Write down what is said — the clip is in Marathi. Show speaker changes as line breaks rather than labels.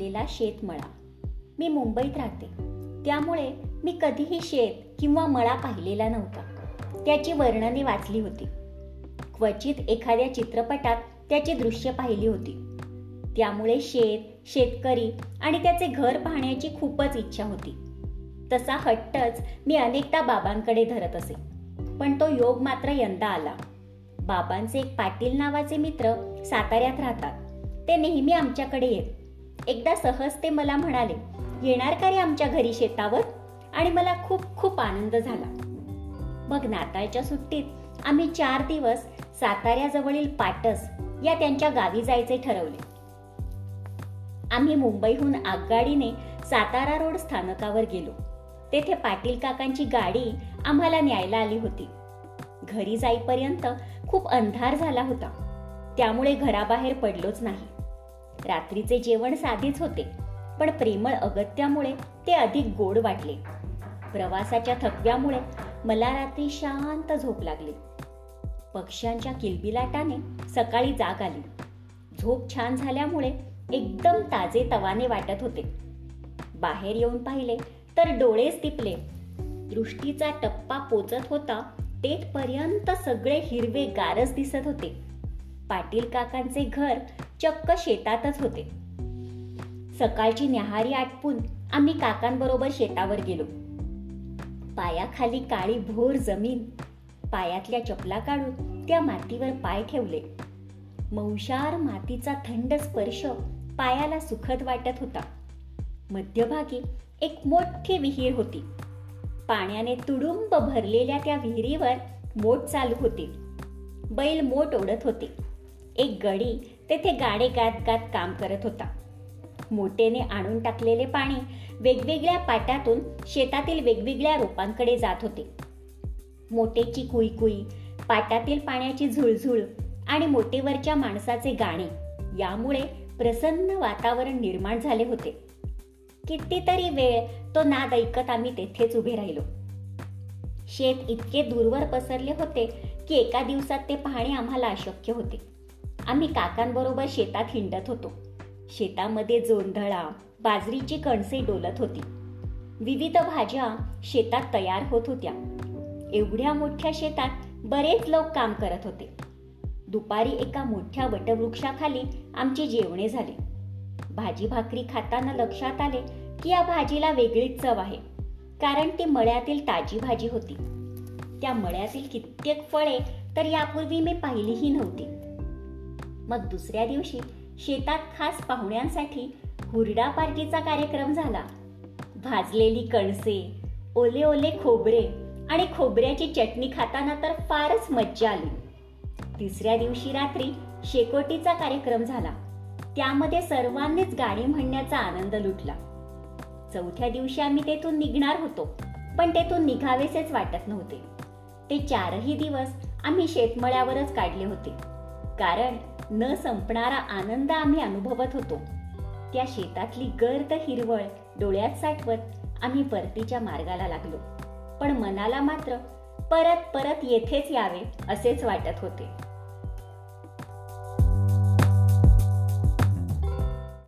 लाभलेला शेतमळा. मी मुंबईत राहते. त्यामुळे मी कधीही शेत किंवा मळा पाहिलेला नव्हता. त्याची वर्णने वाचली होती. क्वचित एखाद्या चित्रपटात त्याची दृश्य पाहिली होती. त्यामुळे शेत शेतकरी आणि त्याचे घर पाहण्याची खूपच इच्छा होती. तसा हट्टच मी अनेकदा बाबांकडे धरत असे. पण तो योग मात्र यंदा आला. बाबांचे एक पाटील नावाचे मित्र साताऱ्यात राहतात. ते नेहमी आमच्याकडे येत. एकदा सहज ते मला म्हणाले येणार का रे आमच्या घरी शेतावर? आणि मला खूप खूप आनंद झाला. मग नाताळच्या सुट्टीत आम्ही चार दिवस साताऱ्याजवळील पाटस या त्यांच्या गावी जायचे ठरवले. आम्ही मुंबईहून आगगाडीने सातारा रोड स्थानकावर गेलो. तेथे पाटील काकांची गाडी आम्हाला न्यायला आली होती. घरी जाईपर्यंत खूप अंधार झाला होता. त्यामुळे घराबाहेर पडलोच नाही. रात्रीचे जेवण साधेच होते पण प्रेमळ अगत्यामुळे ते अधिक गोड वाटले. प्रवासाच्या थकव्यामुळे मला रात्री शांत झोप लागली. पक्ष्यांच्या किलबिलाटाने सकाळी जाग आली. झोप छान झाल्यामुळे एकदम ताजे तवाने वाटत होते. बाहेर येऊन पाहिले तर डोळेच तिपले दृष्टीचा टप्पा पोचत होता तेथपर्यंत सगळे हिरवे गारच दिसत होते. पाटील काकांचे घर चक्क शेतातच होते. सकाळची न्याहारी आटपून आम्ही काकांबरोबर शेतावर गेलो. पायाखाली काळी भोर जमीन पायातल्या चपला काढून त्या मातीवर पाय ठेवले. मौशार मातीचा थंड स्पर्श पायाला सुखद वाटत होता. मध्यभागी एक मोठी विहीर होती. पाण्याने तुडुंब भरलेल्या त्या विहिरीवर मोठ चालू होते. बैल मोठ ओढत होते. एक गडी तेथे गाडे गात गात काम करत होता. मोटेने आणून टाकलेले पाणी वेगवेगळ्या पाट्यातून शेतातील वेगवेगळ्या रोपांकडे जात होते. मोठेची कुईकुई पाट्यातील पाण्याची झुळझुळ आणि मोटेवरच्या माणसाचे गाणे यामुळे प्रसन्न वातावरण निर्माण झाले होते. कितीतरी वेळ तो नाद ऐकत आम्ही तेथेच उभे राहिलो. शेत इतके दूरवर पसरले होते की एका दिवसात ते पाहणे आम्हाला अशक्य होते. आम्ही काकांबरोबर शेतात हिंडत होतो. शेतामध्ये जोंधळा बाजरीची कणसे डोलत होती. विविध भाज्या शेतात तयार होत होत्या. एवढ्या मोठ्या शेतात बरेच लोक काम करत होते. दुपारी एका मोठ्या वटवृक्षाखाली आमची जेवणे झाली. भाजी भाकरी खाताना लक्षात आले की या भाजीला वेगळीच चव आहे कारण ती मळ्यातील ताजी भाजी होती. त्या मळ्यातील कित्येक फळे तर यापूर्वी मी पाहिलीही नव्हती. मग दुसऱ्या दिवशी शेतात खास पाहुण्यांसाठी हुरडा पार्टीचा कार्यक्रम झाला. भाजलेली कणसे ओले ओले खोबरे आणि खोबऱ्याची चटणी खाताना तर फारच मज्जा आली. तिसऱ्या दिवशी रात्री शेकोटीचा कार्यक्रम झाला. त्यामध्ये सर्वांनीच गाणी म्हणण्याचा आनंद लुटला. चौथ्या दिवशी आम्ही तेथून निघणार होतो पण तेथून निघावेसेच वाटत नव्हते. ते चारही दिवस आम्ही शेतमळ्यावरच काढले होते. कारण न संपणारा आनंद आम्ही अनुभवत होतो. त्या शेतातली गर्द हिरवळ डोळ्यात साठवत आम्ही परतीच्या मार्गाला लागलो. पण मनाला मात्र परत परत येथेच यावे असेच वाटत होते.